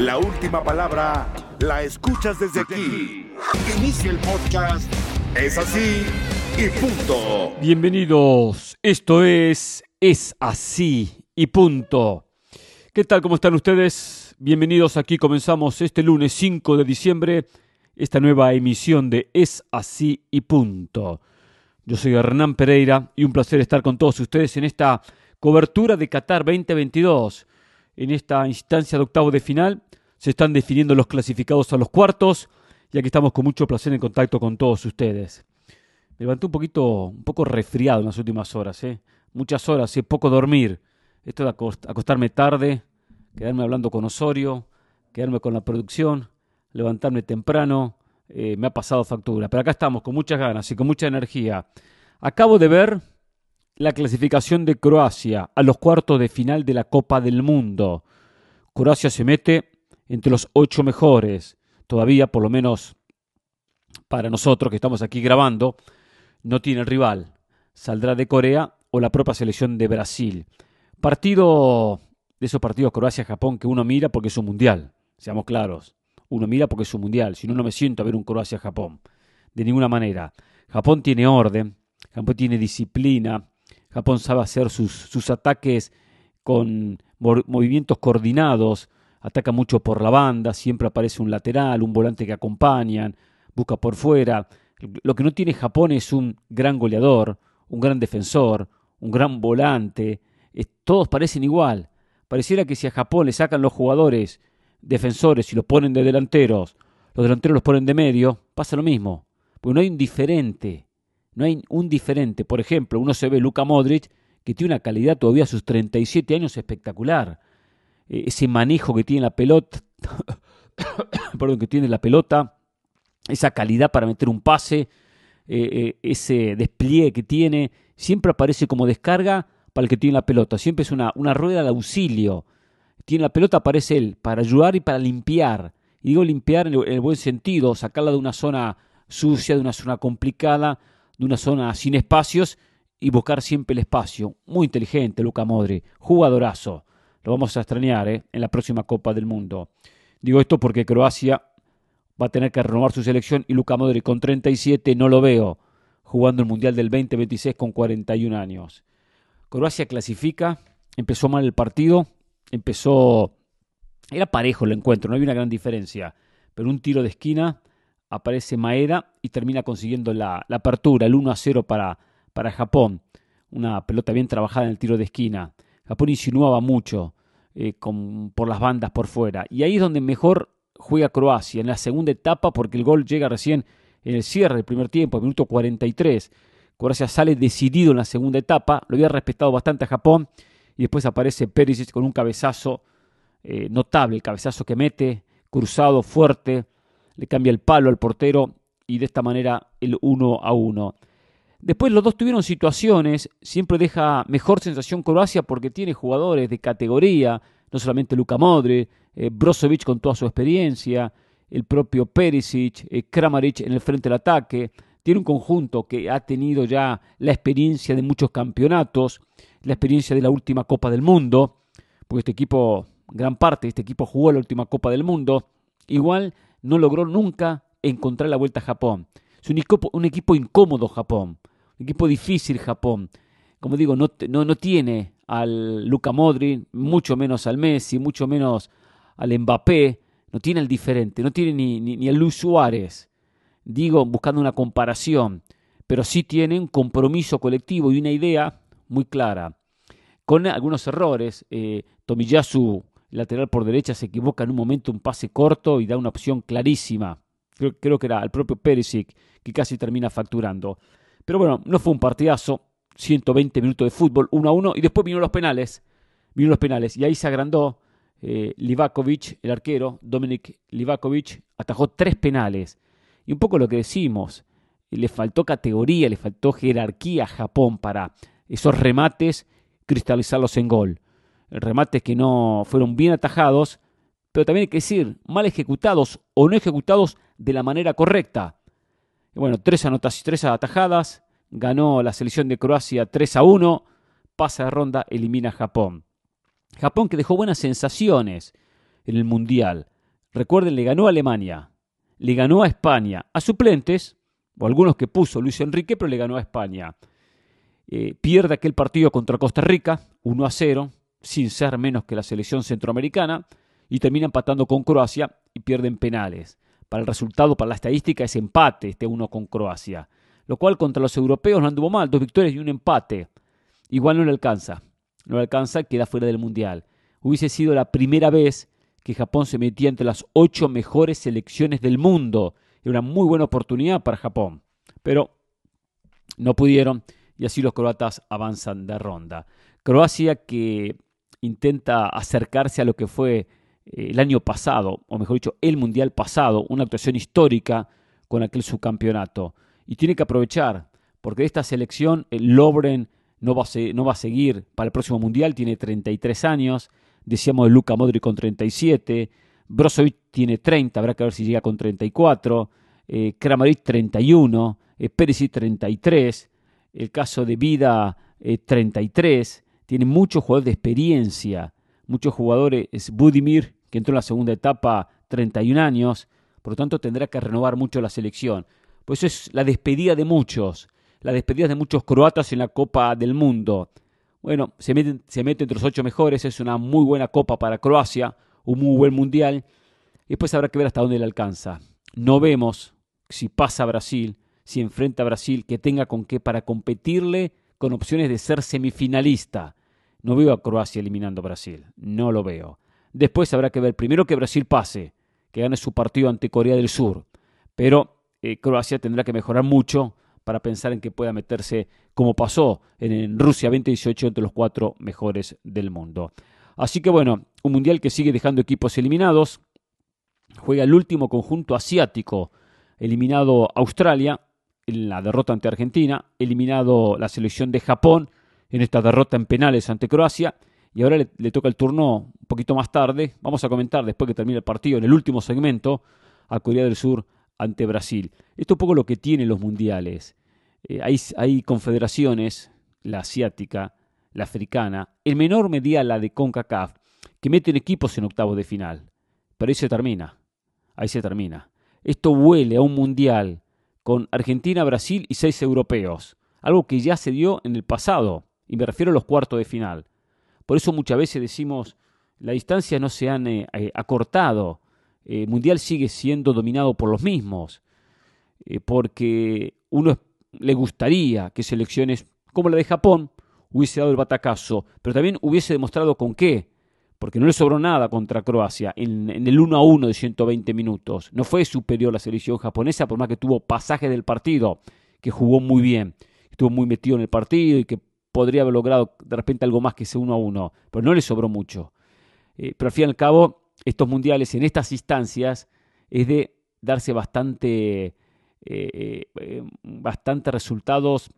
La última palabra la escuchas desde aquí. Inicia el podcast. Es así y punto. Bienvenidos. Esto es Es así y punto. ¿Qué tal? ¿Cómo están ustedes? Bienvenidos aquí. Comenzamos este lunes 5 de diciembre esta nueva emisión de Es así y punto. Yo soy Hernán Pereira y un placer estar con todos ustedes en esta cobertura de Qatar 2022. En esta instancia de octavo de final se están definiendo los clasificados a los cuartos y aquí estamos con mucho placer en contacto con todos ustedes. Me levanté un poquito, un poco resfriado en las últimas horas, ¿eh? muchas horas, ¿eh? poco dormir. Esto de acostarme tarde, quedarme hablando con Osorio, quedarme con la producción, levantarme temprano, eh, me ha pasado factura. Pero acá estamos con muchas ganas y con mucha energía. Acabo de ver la clasificación de Croacia a los cuartos de final de la Copa del Mundo. Croacia se mete entre los ocho mejores. Todavía, por lo menos para nosotros que estamos aquí grabando, no tiene rival. Saldrá de Corea o la propia selección de Brasil. Partido de esos partidos Croacia-Japón que uno mira porque es un mundial, seamos claros uno mira porque es un mundial, si no, no me siento a ver un Croacia-Japón. De ninguna manera. Japón tiene orden, Japón tiene disciplina, Japón sabe hacer sus, sus ataques con movimientos coordinados, ataca mucho por la banda, siempre aparece un lateral, un volante que acompañan, busca por fuera. Lo que no tiene Japón es un gran goleador, un gran defensor, un gran volante. todos parecen igual. Pareciera que si a Japón le sacan los jugadores defensores y los ponen de delanteros, los delanteros los ponen de medio, pasa lo mismo. Porque no hay un diferente. No hay un diferente. Por ejemplo, uno se ve Luka Modric, que tiene una calidad todavía a sus 37 años espectacular. E, ese manejo que tiene la pelota, perdón, que tiene la pelota, esa calidad para meter un pase, e, e, ese despliegue que tiene, siempre aparece como descarga para el que tiene la pelota. Siempre es una, una rueda de auxilio tiene la pelota, aparece él, para ayudar y para limpiar. Y digo limpiar en el, buen sentido, sacarla de una zona sucia, de una zona complicada, de una zona sin espacios y buscar siempre el espacio. Muy inteligente, Luca Modri, jugadorazo. Lo vamos a extrañar ¿eh? en la próxima Copa del Mundo. Digo esto porque Croacia va a tener que renovar su selección y Luca Modri con 37 no lo veo jugando el Mundial del 2026 con 41 años. Croacia clasifica, empezó mal el partido, empezó, era parejo el encuentro, no había una gran diferencia, pero un tiro de esquina aparece Maeda y termina consiguiendo la, apertura, el 1 a 0 para, para Japón. Una pelota bien trabajada en el tiro de esquina. Japón insinuaba mucho eh, por las bandas por fuera. Y ahí es donde mejor juega Croacia, en la segunda etapa, porque el gol llega recién en el cierre del primer tiempo, minuto 43. Croacia sale decidido en la segunda etapa, lo había respetado bastante a Japón y después aparece Perisic con un cabezazo eh, notable, el cabezazo que mete, cruzado, fuerte, le cambia el palo al portero y de esta manera el 1 a 1. Después los dos tuvieron situaciones, siempre deja mejor sensación Croacia porque tiene jugadores de categoría, no solamente Luka Modre, eh, Brozovic con toda su experiencia, el propio Perisic, eh, Kramaric en el frente del ataque, tiene un conjunto que ha tenido ya la experiencia de muchos campeonatos, la experiencia de la última Copa del Mundo, porque este equipo, gran parte de este equipo jugó la última Copa del Mundo, igual no logró nunca encontrar la vuelta a Japón. Es un equipo, incómodo Japón, un equipo difícil Japón. Como digo, no, no, no tiene al Luka Modri, mucho menos al Messi, mucho menos al Mbappé, no tiene al diferente, no tiene ni, ni, ni al Luis Suárez digo buscando una comparación, pero sí tiene un compromiso colectivo y una idea muy clara. Con algunos errores, eh, Tomiyasu, lateral por derecha, se equivoca en un momento, un pase corto y da una opción clarísima. Creo, que era el propio Perisic que casi termina facturando. Pero bueno, no fue un partidazo, 120 minutos de fútbol, 1 a 1, y después vino los penales. Vino los penales, y ahí se agrandó eh, Livakovic, el arquero, Dominik Livakovic, atajó tres penales. Y un poco lo que decimos, le faltó categoría, le faltó jerarquía a Japón para esos remates cristalizarlos en gol. Remates que no fueron bien atajados, pero también hay que decir, mal ejecutados o no ejecutados de la manera correcta. bueno, tres anotaciones, tres atajadas, ganó la selección de Croacia 3 a 1, pasa de ronda, elimina a Japón. Japón que dejó buenas sensaciones en el Mundial. Recuerden, le ganó a Alemania, le ganó a España, a suplentes, o algunos que puso Luis Enrique, pero le ganó a España. Eh, pierde aquel partido contra Costa Rica, 1 a 0, sin ser menos que la selección centroamericana, y termina empatando con Croacia y pierden penales. Para el resultado, para la estadística, es empate este uno con Croacia. Lo cual contra los europeos no anduvo mal, dos victorias y un empate. Igual no le alcanza. No le alcanza, queda fuera del Mundial. Hubiese sido la primera vez que Japón se metía entre las ocho mejores selecciones del mundo. Era una muy buena oportunidad para Japón. Pero no pudieron y así los croatas avanzan de ronda. Croacia que intenta acercarse a lo que fue eh, el año pasado, o mejor dicho, el Mundial pasado, una actuación histórica con aquel subcampeonato. Y tiene que aprovechar, porque esta selección, el Lobren no va, a, no va a seguir para el próximo Mundial, tiene 33 años, decíamos de Luka Modric con 37, Brozovic tiene 30, habrá que ver si llega con 34, eh, Kramaric 31, eh, Perisic 33, el caso de Vida 33, eh, tiene muchos jugadores de experiencia, muchos jugadores, es Budimir, que entró en la segunda etapa, 31 años, por lo tanto tendrá que renovar mucho la selección. Pues eso es la despedida de muchos, la despedida de muchos croatas en la Copa del Mundo. Bueno, se mete, se entre los ocho mejores, es una muy buena Copa para Croacia, un muy buen Mundial, y después habrá que ver hasta dónde le alcanza. No vemos si pasa a Brasil, si enfrenta a Brasil, que tenga con qué para competirle con opciones de ser semifinalista. No veo a Croacia eliminando a Brasil, no lo veo. Después habrá que ver primero que Brasil pase, que gane su partido ante Corea del Sur, pero eh, Croacia tendrá que mejorar mucho para pensar en que pueda meterse, como pasó en, Rusia 2018, entre los cuatro mejores del mundo. Así que bueno, un mundial que sigue dejando equipos eliminados. Juega el último conjunto asiático, eliminado Australia en la derrota ante Argentina, eliminado la selección de Japón en esta derrota en penales ante Croacia. Y ahora le, toca el turno un poquito más tarde. Vamos a comentar después que termine el partido en el último segmento a Corea del Sur ante Brasil. Esto es un poco lo que tienen los mundiales. Eh, hay, hay, confederaciones, la asiática, la africana, en menor medida la de CONCACAF, que meten equipos en octavos de final. Pero ahí se termina. Ahí se termina. Esto huele a un mundial con Argentina, Brasil y seis europeos. Algo que ya se dio en el pasado. Y me refiero a los cuartos de final. Por eso muchas veces decimos, la distancia no se han eh, eh, acortado. El mundial sigue siendo dominado por los mismos. porque uno le gustaría que selecciones como la de Japón hubiese dado el batacazo, pero también hubiese demostrado con qué, porque no le sobró nada contra Croacia en, el 1 a 1 de 120 minutos. No fue superior la selección japonesa, por más que tuvo pasaje del partido, que jugó muy bien, estuvo muy metido en el partido y que podría haber logrado de repente algo más que ese 1 a 1, pero no le sobró mucho. Eh, pero al fin y al cabo, estos mundiales en estas instancias es de darse bastante eh, eh, bastantes resultados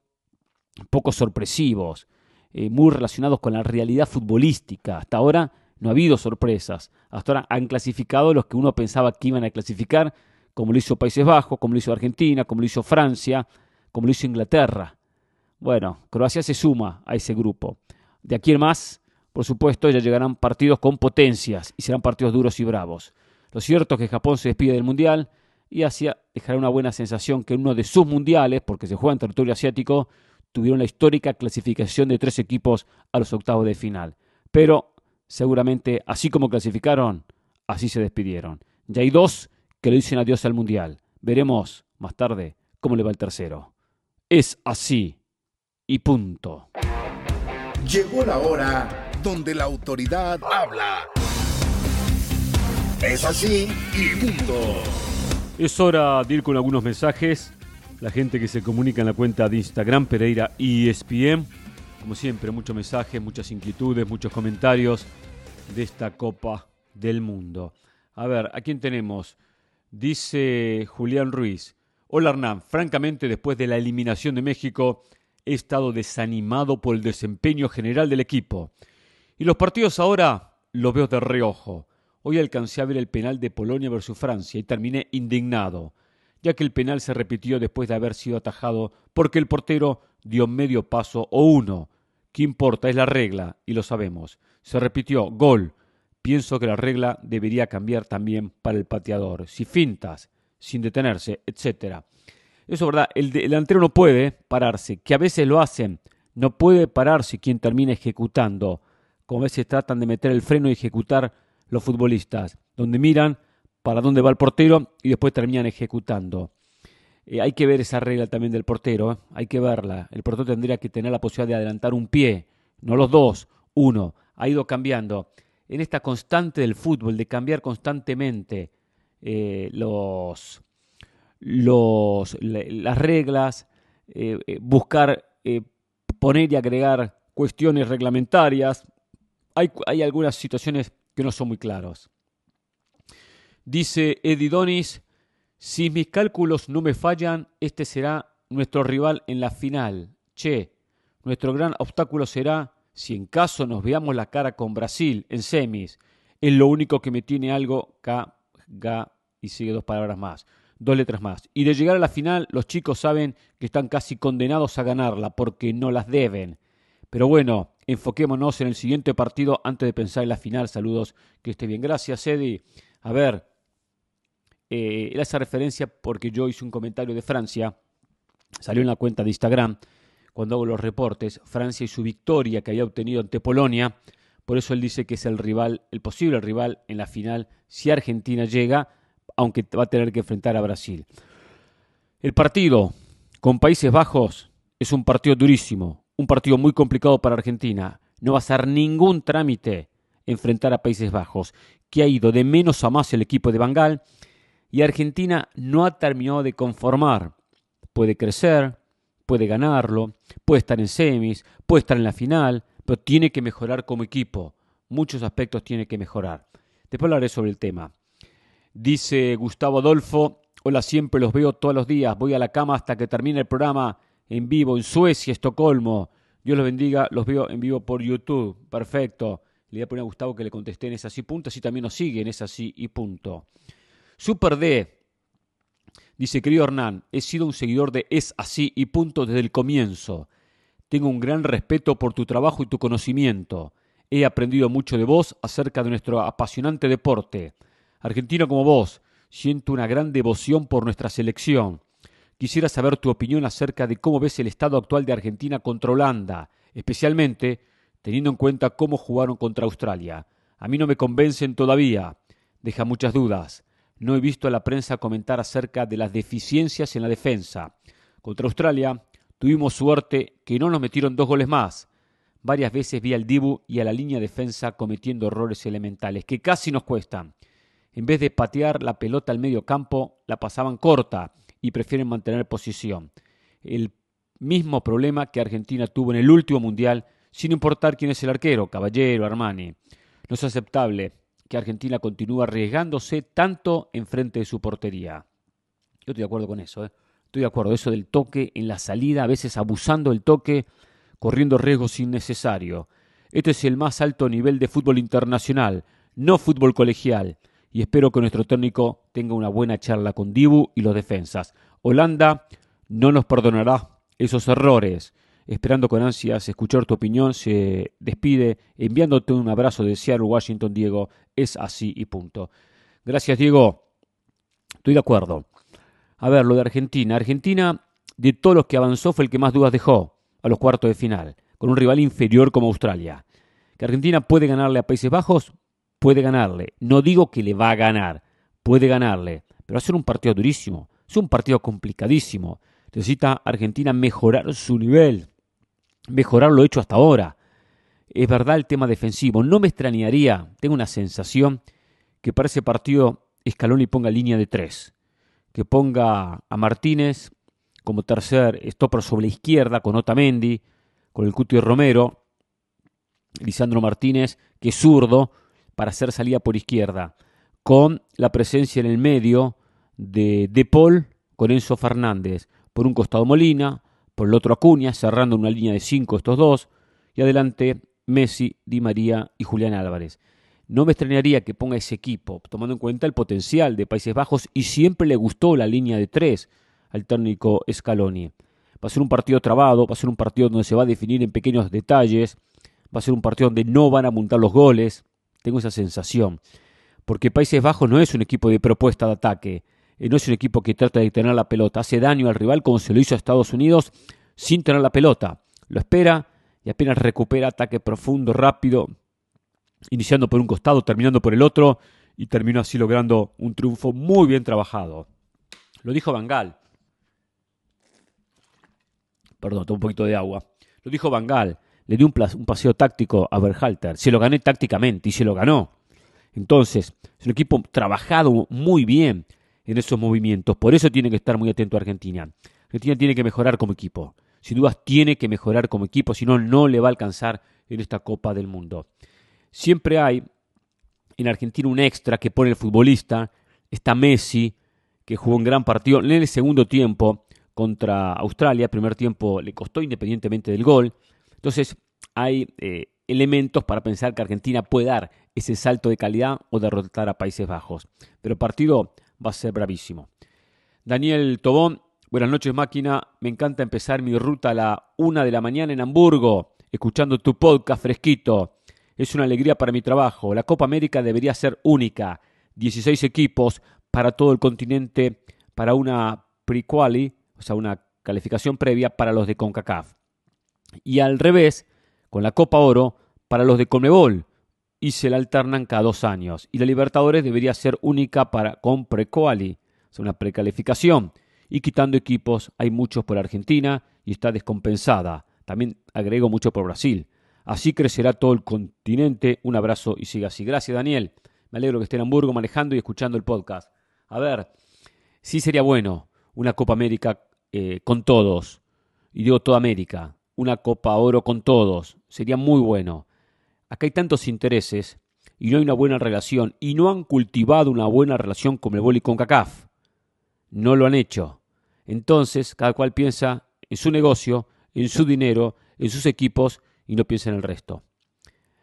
poco sorpresivos, muy relacionados con la realidad futbolística. Hasta ahora no ha habido sorpresas. Hasta ahora han clasificado los que uno pensaba que iban a clasificar, como lo hizo Países Bajos, como lo hizo Argentina, como lo hizo Francia, como lo hizo Inglaterra. Bueno, Croacia se suma a ese grupo. De aquí en más, por supuesto, ya llegarán partidos con potencias y serán partidos duros y bravos. Lo cierto es que Japón se despide del Mundial, y Asia dejará una buena sensación que en uno de sus mundiales, porque se juega en territorio asiático, tuvieron la histórica clasificación de tres equipos a los octavos de final. Pero seguramente, así como clasificaron, así se despidieron. Ya hay dos que le dicen adiós al mundial. Veremos más tarde cómo le va el tercero. Es así y punto. Llegó la hora donde la autoridad habla. Es así y punto. Es hora de ir con algunos mensajes. La gente que se comunica en la cuenta de Instagram, Pereira ESPN. Como siempre, muchos mensajes, muchas inquietudes, muchos comentarios de esta Copa del Mundo. A ver, ¿a quién tenemos? Dice Julián Ruiz. Hola Hernán, francamente después de la eliminación de México he estado desanimado por el desempeño general del equipo. Y los partidos ahora los veo de reojo. Hoy alcancé a ver el penal de Polonia versus Francia y terminé indignado, ya que el penal se repitió después de haber sido atajado porque el portero dio medio paso o uno. ¿Qué importa? Es la regla y lo sabemos. Se repitió, gol. pienso que la regla debería cambiar también para el pateador. Si fintas, sin detenerse, etc. Eso es verdad, el, delantero no puede pararse, que a veces lo hacen, no puede pararse quien termina ejecutando, como a veces tratan de meter el freno y ejecutar los futbolistas, donde miran para dónde va el portero y después terminan ejecutando. Eh, hay que ver esa regla también del portero, ¿eh? hay que verla. El portero tendría que tener la posibilidad de adelantar un pie, no los dos, uno. Ha ido cambiando. En esta constante del fútbol, de cambiar constantemente eh, los, las reglas, buscar poner y agregar cuestiones reglamentarias, hay, hay algunas situaciones que no son muy claras. Dice Edidonis, si mis cálculos no me fallan, este será nuestro rival en la final. Che, nuestro gran obstáculo será si en caso nos veamos la cara con Brasil en semis. Es lo único que me tiene algo K, Ga y sigue dos palabras más, dos letras más. Y de llegar a la final, los chicos saben que están casi condenados a ganarla porque no las deben. Pero bueno, enfoquémonos en el siguiente partido antes de pensar en la final. Saludos, que esté bien. Gracias, Eddie. A ver, eh, esa referencia porque yo hice un comentario de Francia, salió en la cuenta de Instagram, cuando hago los reportes, Francia y su victoria que había obtenido ante Polonia, por eso él dice que es el rival, el posible rival en la final si Argentina llega, aunque va a tener que enfrentar a Brasil. El partido con Países Bajos es un partido durísimo, un partido muy complicado para Argentina. No va a ser ningún trámite enfrentar a Países Bajos, que ha ido de menos a más el equipo de Bangal y Argentina no ha terminado de conformar. Puede crecer, puede ganarlo, puede estar en semis, puede estar en la final, pero tiene que mejorar como equipo. Muchos aspectos tiene que mejorar. Después hablaré sobre el tema. Dice Gustavo Adolfo, hola, siempre los veo todos los días, voy a la cama hasta que termine el programa en vivo en Suecia, Estocolmo. Dios los bendiga, los veo en vivo por YouTube. Perfecto. Le voy a poner a Gustavo que le contesté en esa así punto, así también nos sigue en esa así y punto. Super D. Dice, querido Hernán, he sido un seguidor de Es Así y punto desde el comienzo. Tengo un gran respeto por tu trabajo y tu conocimiento. He aprendido mucho de vos acerca de nuestro apasionante deporte. Argentino como vos, siento una gran devoción por nuestra selección. Quisiera saber tu opinión acerca de cómo ves el estado actual de Argentina contra Holanda, especialmente teniendo en cuenta cómo jugaron contra Australia. A mí no me convencen todavía. Deja muchas dudas. No he visto a la prensa comentar acerca de las deficiencias en la defensa. Contra Australia tuvimos suerte que no nos metieron dos goles más. Varias veces vi al Dibu y a la línea defensa cometiendo errores elementales que casi nos cuestan. En vez de patear la pelota al medio campo, la pasaban corta y prefieren mantener posición. El mismo problema que Argentina tuvo en el último mundial, sin importar quién es el arquero, Caballero, Armani. No es aceptable que Argentina continúa arriesgándose tanto en frente de su portería. Yo estoy de acuerdo con eso, ¿eh? estoy de acuerdo. Eso del toque en la salida, a veces abusando del toque, corriendo riesgos innecesarios. Este es el más alto nivel de fútbol internacional, no fútbol colegial. Y espero que nuestro técnico tenga una buena charla con Dibu y los defensas. Holanda no nos perdonará esos errores esperando con ansias escuchar tu opinión, se despide enviándote un abrazo de Seattle, Washington, Diego. Es así y punto. Gracias, Diego. Estoy de acuerdo. A ver, lo de Argentina. Argentina, de todos los que avanzó, fue el que más dudas dejó a los cuartos de final, con un rival inferior como Australia. ¿Que Argentina puede ganarle a Países Bajos? Puede ganarle. No digo que le va a ganar, puede ganarle. Pero va a ser un partido durísimo. Es un partido complicadísimo. Necesita Argentina mejorar su nivel mejorar lo hecho hasta ahora. Es verdad el tema defensivo. No me extrañaría, tengo una sensación, que para ese partido Scaloni ponga línea de tres. Que ponga a Martínez como tercer stopper sobre la izquierda con Otamendi, con el Cuti Romero, Lisandro Martínez, que es zurdo, para hacer salida por izquierda, con la presencia en el medio de De Paul con Enzo Fernández, por un costado Molina, por el otro Acuña, cerrando una línea de cinco estos dos, y adelante Messi, Di María y Julián Álvarez. No me extrañaría que ponga ese equipo, tomando en cuenta el potencial de Países Bajos, y siempre le gustó la línea de tres al técnico Scaloni. Va a ser un partido trabado, va a ser un partido donde se va a definir en pequeños detalles, va a ser un partido donde no van a montar los goles, tengo esa sensación. Porque Países Bajos no es un equipo de propuesta de ataque, eh, no es un equipo que trata de tener la pelota, hace daño al rival como se lo hizo a Estados Unidos sin tener la pelota. Lo espera y apenas recupera ataque profundo, rápido, iniciando por un costado, terminando por el otro y terminó así logrando un triunfo muy bien trabajado. Lo dijo Bangal. Perdón, tomo un poquito de agua. Lo dijo Bangal. Le dio un, paseo táctico a Berhalter. Se lo gané tácticamente y se lo ganó. Entonces, es un equipo trabajado muy bien en esos movimientos. Por eso tiene que estar muy atento a Argentina. Argentina tiene que mejorar como equipo. Sin dudas tiene que mejorar como equipo, si no, no le va a alcanzar en esta Copa del Mundo. Siempre hay en Argentina un extra que pone el futbolista. Está Messi, que jugó un gran partido en el segundo tiempo contra Australia. Primer tiempo le costó independientemente del gol. Entonces hay eh, elementos para pensar que Argentina puede dar ese salto de calidad o derrotar a Países Bajos. Pero el partido va a ser bravísimo. Daniel Tobón, buenas noches máquina. Me encanta empezar mi ruta a la una de la mañana en Hamburgo, escuchando tu podcast fresquito. Es una alegría para mi trabajo. La Copa América debería ser única. 16 equipos para todo el continente para una pre-quali, o sea, una calificación previa para los de CONCACAF. Y al revés, con la Copa Oro para los de CONMEBOL, y se la alternan cada dos años. Y la Libertadores debería ser única para, con pre-quali, o sea, una precalificación. Y quitando equipos, hay muchos por Argentina y está descompensada. También agrego mucho por Brasil. Así crecerá todo el continente. Un abrazo y siga así. Gracias, Daniel. Me alegro que esté en Hamburgo manejando y escuchando el podcast. A ver, sí sería bueno una Copa América eh, con todos. Y digo toda América. Una Copa Oro con todos. Sería muy bueno. Acá hay tantos intereses y no hay una buena relación. Y no han cultivado una buena relación con el y con CACAF. No lo han hecho. Entonces, cada cual piensa en su negocio, en su dinero, en sus equipos y no piensa en el resto.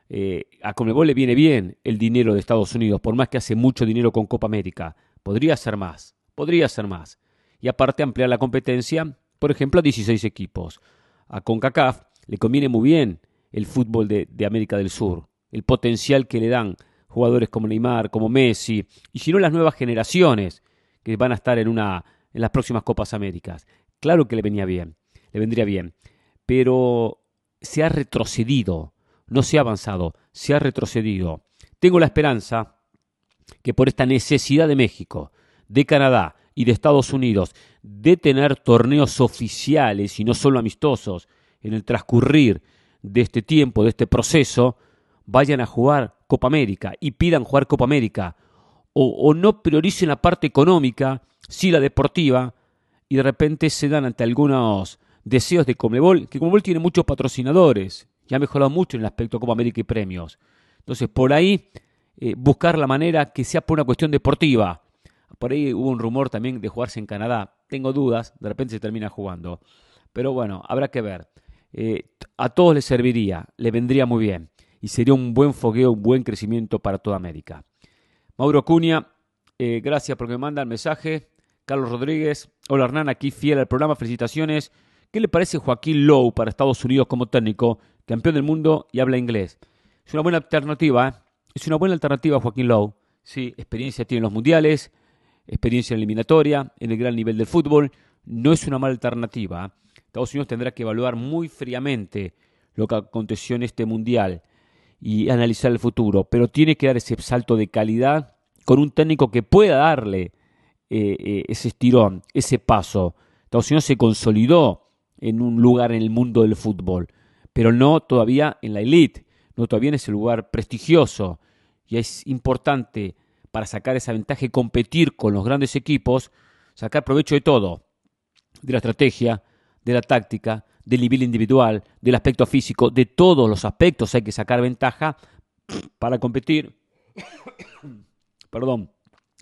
Eh, a Conmebol le viene bien el dinero de Estados Unidos, por más que hace mucho dinero con Copa América. Podría ser más, podría ser más. Y aparte ampliar la competencia, por ejemplo, a 16 equipos. A CONCACAF le conviene muy bien el fútbol de, América del Sur, el potencial que le dan jugadores como Neymar, como Messi, y si no las nuevas generaciones que van a estar en, una, en las próximas Copas Américas. Claro que le venía bien, le vendría bien, pero se ha retrocedido, no se ha avanzado, se ha retrocedido. Tengo la esperanza que por esta necesidad de México, de Canadá y de Estados Unidos de tener torneos oficiales y no solo amistosos en el transcurrir de este tiempo, de este proceso, vayan a jugar Copa América y pidan jugar Copa América o, no prioricen la parte económica, sí la deportiva, y de repente se dan ante algunos deseos de Comebol, que Comebol tiene muchos patrocinadores y ha mejorado mucho en el aspecto Copa América y premios. Entonces, por ahí, eh, buscar la manera que sea por una cuestión deportiva. Por ahí hubo un rumor también de jugarse en Canadá. Tengo dudas, de repente se termina jugando. Pero bueno, habrá que ver. Eh, a todos les serviría, le vendría muy bien. Y sería un buen fogueo, un buen crecimiento para toda América. Mauro Cunha, eh, gracias porque me manda el mensaje. Carlos Rodríguez, hola Hernán, aquí fiel al programa, felicitaciones. ¿Qué le parece Joaquín Lowe para Estados Unidos como técnico, campeón del mundo y habla inglés? Es una buena alternativa, ¿eh? es una buena alternativa Joaquín Lowe. Sí, experiencia tiene en los mundiales, experiencia en eliminatoria, en el gran nivel del fútbol. No es una mala alternativa. ¿eh? Estados Unidos tendrá que evaluar muy fríamente lo que aconteció en este mundial y analizar el futuro, pero tiene que dar ese salto de calidad con un técnico que pueda darle eh, ese estirón, ese paso. Estados Unidos se consolidó en un lugar en el mundo del fútbol, pero no todavía en la elite, no todavía en ese lugar prestigioso. Y es importante para sacar esa ventaja y competir con los grandes equipos, sacar provecho de todo, de la estrategia, de la táctica, del nivel individual, del aspecto físico, de todos los aspectos hay que sacar ventaja para competir, perdón,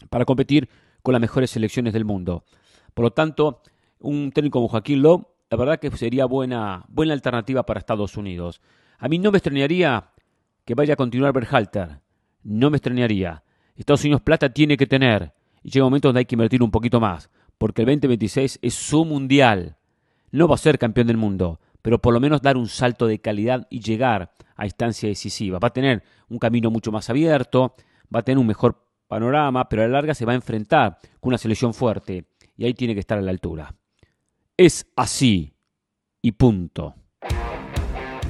para competir con las mejores selecciones del mundo. Por lo tanto, un técnico como Joaquín Lowe la verdad que sería buena, buena alternativa para Estados Unidos. A mí no me extrañaría que vaya a continuar Berhalter. No me extrañaría. Estados Unidos plata tiene que tener. Y llega un momento donde hay que invertir un poquito más. Porque el 2026 es su mundial. No va a ser campeón del mundo. pero por lo menos dar un salto de calidad y llegar a instancia decisiva. Va a tener un camino mucho más abierto, va a tener un mejor panorama, pero a la larga se va a enfrentar con una selección fuerte y ahí tiene que estar a la altura. Es así y punto.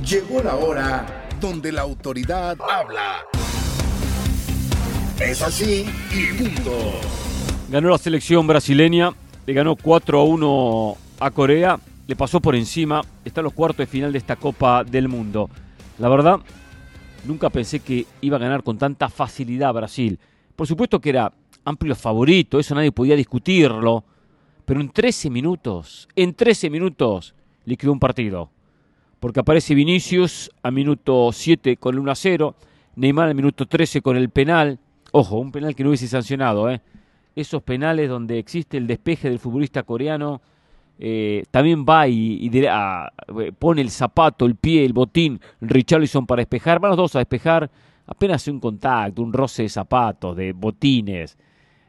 Llegó la hora donde la autoridad habla. Es así y punto. Ganó la selección brasileña, le ganó 4 a 1 a Corea, le pasó por encima, está en los cuartos de final de esta Copa del Mundo. La verdad, nunca pensé que iba a ganar con tanta facilidad Brasil. Por supuesto que era amplio favorito, eso nadie podía discutirlo, pero en 13 minutos, en 13 minutos, liquidó un partido. Porque aparece Vinicius a minuto 7 con el 1 a 0, Neymar al minuto 13 con el penal. Ojo, un penal que no hubiese sancionado, ¿eh? Esos penales donde existe el despeje del futbolista coreano, eh, también va y, eh, pone el zapato, el pie, el botín, Richarlison para despejar. Van los dos a despejar. Apenas un contacto, un roce de zapatos, de botines.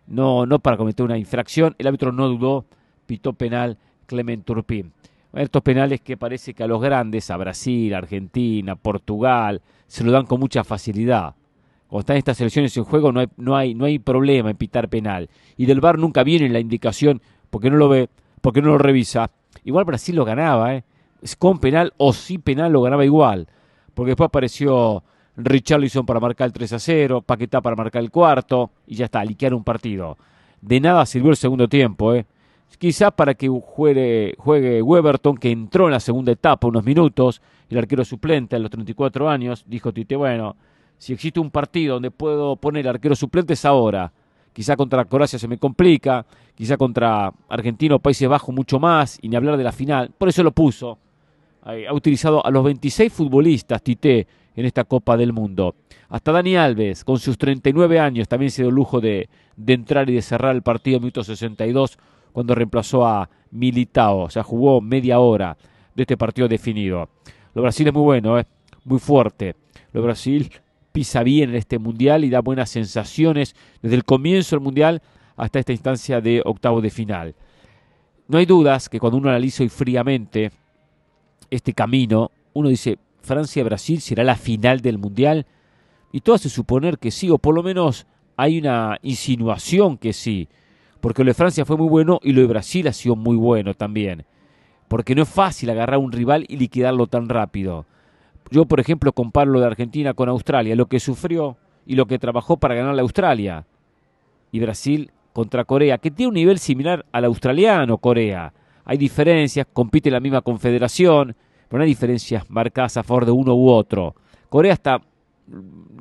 No, no para cometer una infracción. El árbitro no dudó, pitó penal Clement Turpin. Estos penales que parece que a los grandes, a Brasil, Argentina, Portugal, se lo dan con mucha facilidad. Cuando están estas selecciones en juego no hay, no hay, no hay problema en pitar penal. Y del VAR nunca viene la indicación porque no lo ve, porque no lo revisa. Igual Brasil lo ganaba, ¿eh? con penal o sin penal lo ganaba igual. Porque después apareció Richarlison para marcar el 3 a 0, Paquetá para marcar el cuarto y ya está, liquear un partido. De nada sirvió el segundo tiempo, ¿eh? Quizás para que juegue, juegue Weberton, que entró en la segunda etapa unos minutos, el arquero suplente a los 34 años, dijo Tite, bueno, si existe un partido donde puedo poner arquero suplente es ahora. Quizá contra Croacia se me complica, quizá contra Argentina o Países Bajos mucho más, y ni hablar de la final. Por eso lo puso. Ha utilizado a los 26 futbolistas Tite en esta Copa del Mundo. Hasta Dani Alves, con sus 39 años, también se dio el lujo de, de entrar y de cerrar el partido en minuto 62 cuando reemplazó a Militao. O sea, jugó media hora de este partido definido. Lo Brasil es muy bueno, ¿eh? muy fuerte. Lo Brasil pisa bien en este mundial y da buenas sensaciones desde el comienzo del mundial hasta esta instancia de octavo de final. No hay dudas que cuando uno analiza hoy fríamente este camino, uno dice, Francia-Brasil será la final del mundial. Y todo hace suponer que sí, o por lo menos hay una insinuación que sí porque lo de Francia fue muy bueno y lo de Brasil ha sido muy bueno también. Porque no es fácil agarrar a un rival y liquidarlo tan rápido. Yo, por ejemplo, comparo lo de Argentina con Australia, lo que sufrió y lo que trabajó para ganar a Australia. Y Brasil contra Corea, que tiene un nivel similar al australiano Corea. Hay diferencias, compite en la misma confederación, pero no hay diferencias marcadas a favor de uno u otro. Corea está,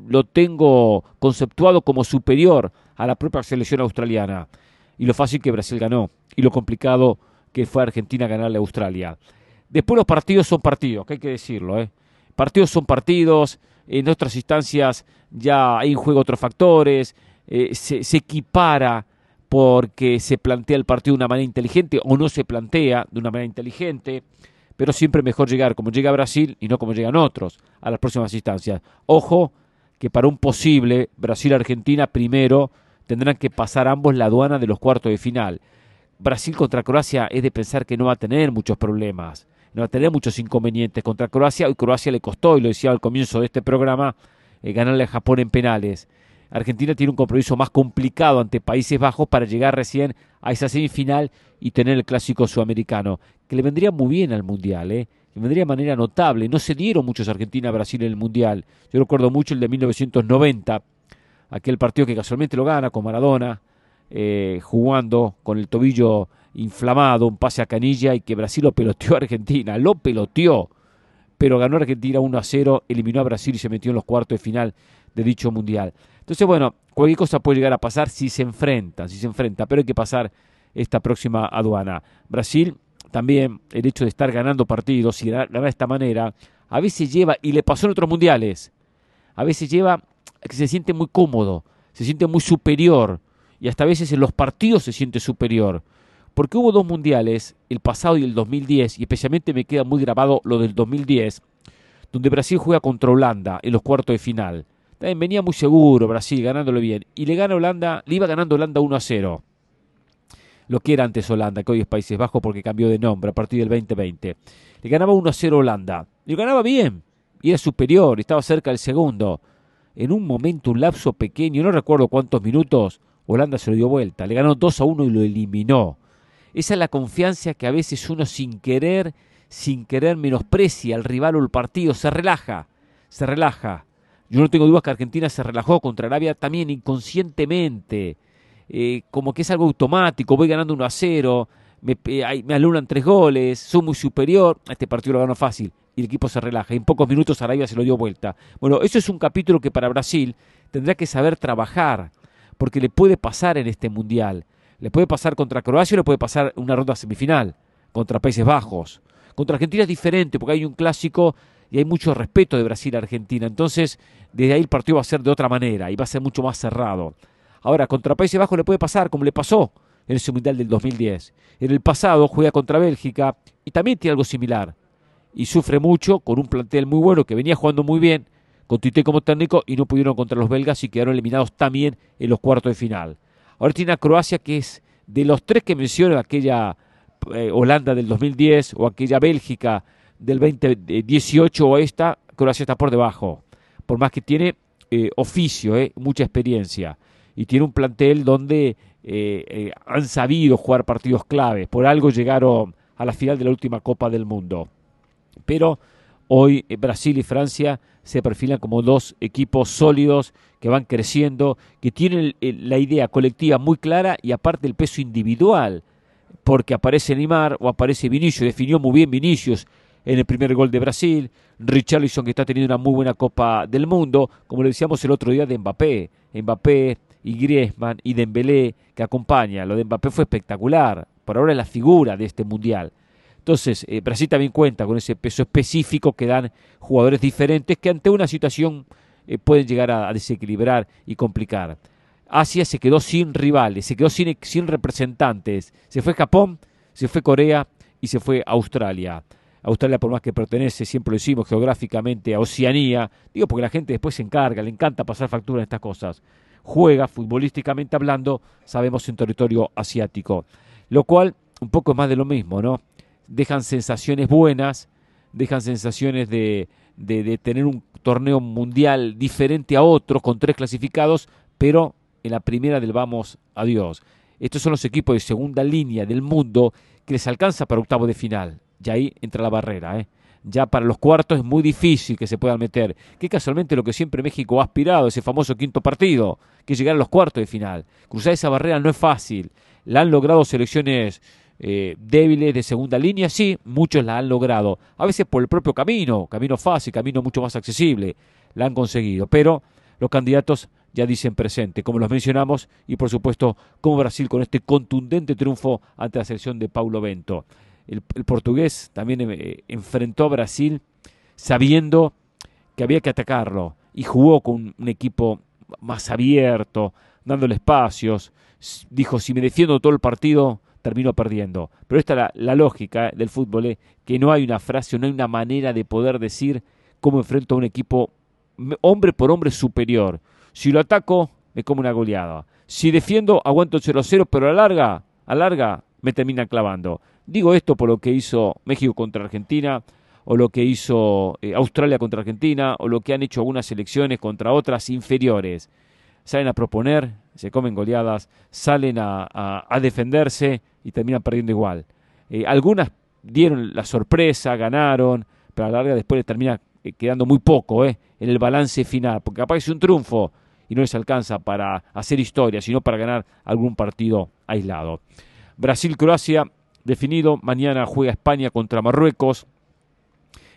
lo tengo conceptuado como superior a la propia selección australiana y lo fácil que Brasil ganó y lo complicado que fue Argentina ganarle a Australia. Después los partidos son partidos, que hay que decirlo. ¿eh? Partidos son partidos, en otras instancias ya hay en juego otros factores, eh, se, se, equipara porque se plantea el partido de una manera inteligente o no se plantea de una manera inteligente, pero siempre mejor llegar como llega Brasil y no como llegan otros a las próximas instancias. Ojo que para un posible Brasil-Argentina primero tendrán que pasar ambos la aduana de los cuartos de final. Brasil contra Croacia es de pensar que no va a tener muchos problemas, no va a tener muchos inconvenientes contra Croacia. y Croacia le costó, y lo decía al comienzo de este programa, eh, ganarle a Japón en penales. Argentina tiene un compromiso más complicado ante Países Bajos para llegar recién a esa semifinal y tener el clásico sudamericano, que le vendría muy bien al Mundial, ¿eh? que vendría de manera notable. No se dieron muchos Argentina-Brasil en el Mundial. Yo recuerdo mucho el de 1990, aquel partido que casualmente lo gana con Maradona, eh, jugando con el tobillo inflamado, un pase a canilla y que Brasil lo peloteó a Argentina, lo peloteó, pero ganó Argentina 1 a 0, eliminó a Brasil y se metió en los cuartos de final de dicho mundial. Entonces, bueno, cualquier cosa puede llegar a pasar si se enfrentan, si se enfrenta, pero hay que pasar esta próxima aduana. Brasil también, el hecho de estar ganando partidos y ganar de esta manera, a veces lleva, y le pasó en otros mundiales, a veces lleva que se siente muy cómodo, se siente muy superior y hasta a veces en los partidos se siente superior. Porque hubo dos mundiales, el pasado y el 2010, y especialmente me queda muy grabado lo del 2010, donde Brasil juega contra Holanda en los cuartos de final. También venía muy seguro Brasil, ganándole bien. Y le gana Holanda, le iba ganando Holanda 1 a 0. lo que era antes Holanda, que hoy es Países Bajos porque cambió de nombre a partir del 2020. Le ganaba 1 a 0 Holanda. Y lo ganaba bien. Y era superior, estaba cerca del segundo. En un momento, un lapso pequeño, no recuerdo cuántos minutos, Holanda se lo dio vuelta. Le ganó 2 a 1 y lo eliminó. Esa es la confianza que a veces uno sin querer, sin querer menosprecia al rival o el partido, se relaja, se relaja. Yo no tengo dudas que Argentina se relajó contra Arabia también inconscientemente. Eh, como que es algo automático, voy ganando 1 a 0, me, me alunan tres goles, soy muy superior, este partido lo gano fácil y el equipo se relaja. En pocos minutos Arabia se lo dio vuelta. Bueno, eso es un capítulo que para Brasil tendrá que saber trabajar, porque le puede pasar en este mundial. Le puede pasar contra Croacia le puede pasar una ronda semifinal, contra Países Bajos. Contra Argentina es diferente, porque hay un clásico y hay mucho respeto de Brasil a Argentina. Entonces, desde ahí el partido va a ser de otra manera y va a ser mucho más cerrado. Ahora, contra Países Bajos le puede pasar como le pasó en ese Mundial del 2010. En el pasado juega contra Bélgica y también tiene algo similar. Y sufre mucho con un plantel muy bueno que venía jugando muy bien, con Tite como técnico y no pudieron contra los belgas y quedaron eliminados también en los cuartos de final. Ahora tiene a Croacia que es de los tres que menciono, aquella eh, Holanda del 2010 o aquella Bélgica del 2018 o esta, Croacia está por debajo. Por más que tiene eh, oficio, eh, mucha experiencia y tiene un plantel donde han sabido jugar partidos claves. Por algo llegaron a la final de la última Copa del Mundo. Pero hoy eh, Brasil y Francia se perfilan como dos equipos sólidos que van creciendo, que tienen la idea colectiva muy clara y aparte el peso individual, porque aparece Neymar o aparece Vinicius, definió muy bien Vinicius en el primer gol de Brasil, Richarlison que está teniendo una muy buena Copa del Mundo, como le decíamos el otro día de Mbappé, Mbappé y Griezmann y Dembélé que acompaña. Lo de Mbappé fue espectacular. Por ahora es la figura de este mundial. Entonces, eh, Brasil también cuenta con ese peso específico que dan jugadores diferentes que ante una situación eh, pueden llegar a, desequilibrar y complicar. Asia se quedó sin rivales, se quedó sin, representantes. Se fue Japón, se fue Corea y se fue Australia. Australia, por más que pertenece, siempre lo decimos, geográficamente a Oceanía, digo porque la gente después se encarga, le encanta pasar factura en estas cosas juega futbolísticamente hablando, sabemos, en territorio asiático. Lo cual, un poco más de lo mismo, ¿no? Dejan sensaciones buenas, dejan sensaciones de, de, tener un torneo mundial diferente a otros, con tres clasificados, pero en la primera del vamos a Dios. Estos son los equipos de segunda línea del mundo que les alcanza para octavo de final. Y ahí entra la barrera, ¿eh? ya para los cuartos es muy difícil que se puedan meter. Que casualmente lo que siempre México ha aspirado, ese famoso quinto partido, que es llegar a los cuartos de final. Cruzar esa barrera no es fácil. La han logrado selecciones eh, débiles de segunda línea, sí, muchos la han logrado. A veces por el propio camino, camino fácil, camino mucho más accesible, la han conseguido. Pero los candidatos ya dicen presente, como los mencionamos, y por supuesto como Brasil con este contundente triunfo ante la selección de Paulo Bento el, portugués también eh, enfrentó a Brasil sabiendo que había que atacarlo y jugó con un equipo más abierto, dándole espacios. Dijo, si me defiendo todo el partido, termino perdiendo. Pero esta es la, lógica eh, del fútbol, eh, que no hay una frase, no hay una manera de poder decir cómo enfrento a un equipo hombre por hombre superior. Si lo ataco, me como una goleada. Si defiendo, aguanto el 0-0, pero a larga, a larga, me termina clavando. Digo esto por lo que hizo México contra Argentina, o lo que hizo eh, Australia contra Argentina, o lo que han hecho algunas selecciones contra otras inferiores. Salen a proponer, se comen goleadas, salen a, defenderse y terminan perdiendo igual. Eh, algunas dieron la sorpresa, ganaron, pero a la larga después les termina eh, quedando muy poco en el balance final, porque capaz es un triunfo y no les alcanza para hacer historia, sino para ganar algún partido aislado. Brasil-Croacia definido. Mañana juega España contra Marruecos.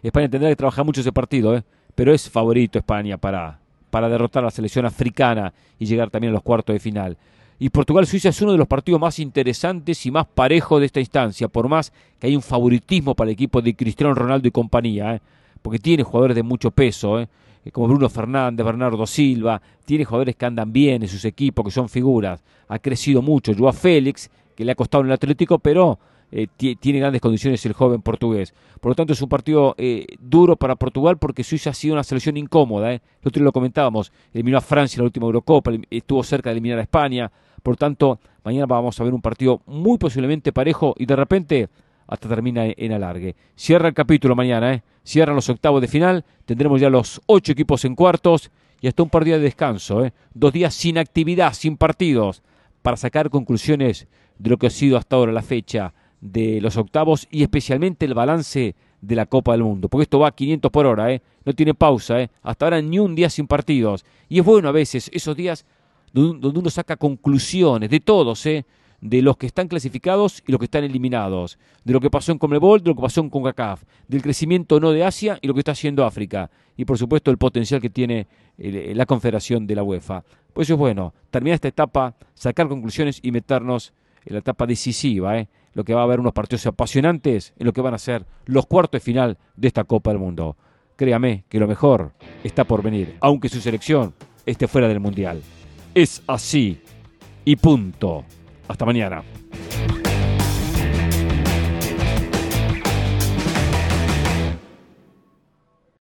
España tendrá que trabajar mucho ese partido, ¿eh? pero es favorito España para, para derrotar a la selección africana y llegar también a los cuartos de final. Y Portugal-Suiza es uno de los partidos más interesantes y más parejos de esta instancia, por más que hay un favoritismo para el equipo de Cristiano Ronaldo y compañía, ¿eh? porque tiene jugadores de mucho peso, ¿eh? como Bruno Fernández, Bernardo Silva, tiene jugadores que andan bien en sus equipos, que son figuras. Ha crecido mucho. Joao Félix, que le ha costado en el Atlético, pero eh, tiene grandes condiciones el joven portugués. Por lo tanto, es un partido eh, duro para Portugal porque Suiza ha sido una selección incómoda. ¿eh? Nosotros lo comentábamos, eliminó a Francia en la última Eurocopa, estuvo cerca de eliminar a España, Por tanto, mañana vamos a ver un partido muy posiblemente parejo y de repente hasta termina en alargue. Cierra el capítulo mañana, ¿eh? cierran los octavos de final, tendremos ya los ocho equipos en cuartos y hasta un par de descanso, ¿eh? dos días sin actividad, sin partidos, para sacar conclusiones de lo que ha sido hasta ahora la fecha de los octavos y especialmente el balance de la Copa del Mundo, porque esto va a 500 por hora, ¿eh? no tiene pausa, ¿eh? hasta ahora ni un día sin partidos. Y es bueno a veces esos días donde uno saca conclusiones de todos, ¿eh? de los que están clasificados y los que están eliminados, de lo que pasó en Comebol, de lo que pasó en CONCACAF, del crecimiento no de Asia y lo que está haciendo África, y por supuesto el potencial que tiene eh, la confederación de la UEFA. Pues eso es bueno, terminar esta etapa, sacar conclusiones y meternos en la etapa decisiva, ¿eh? Lo que va a haber unos partidos apasionantes en lo que van a ser los cuartos de final de esta Copa del Mundo. Créame que lo mejor está por venir, aunque su selección esté fuera del Mundial. Es así y punto. Hasta mañana.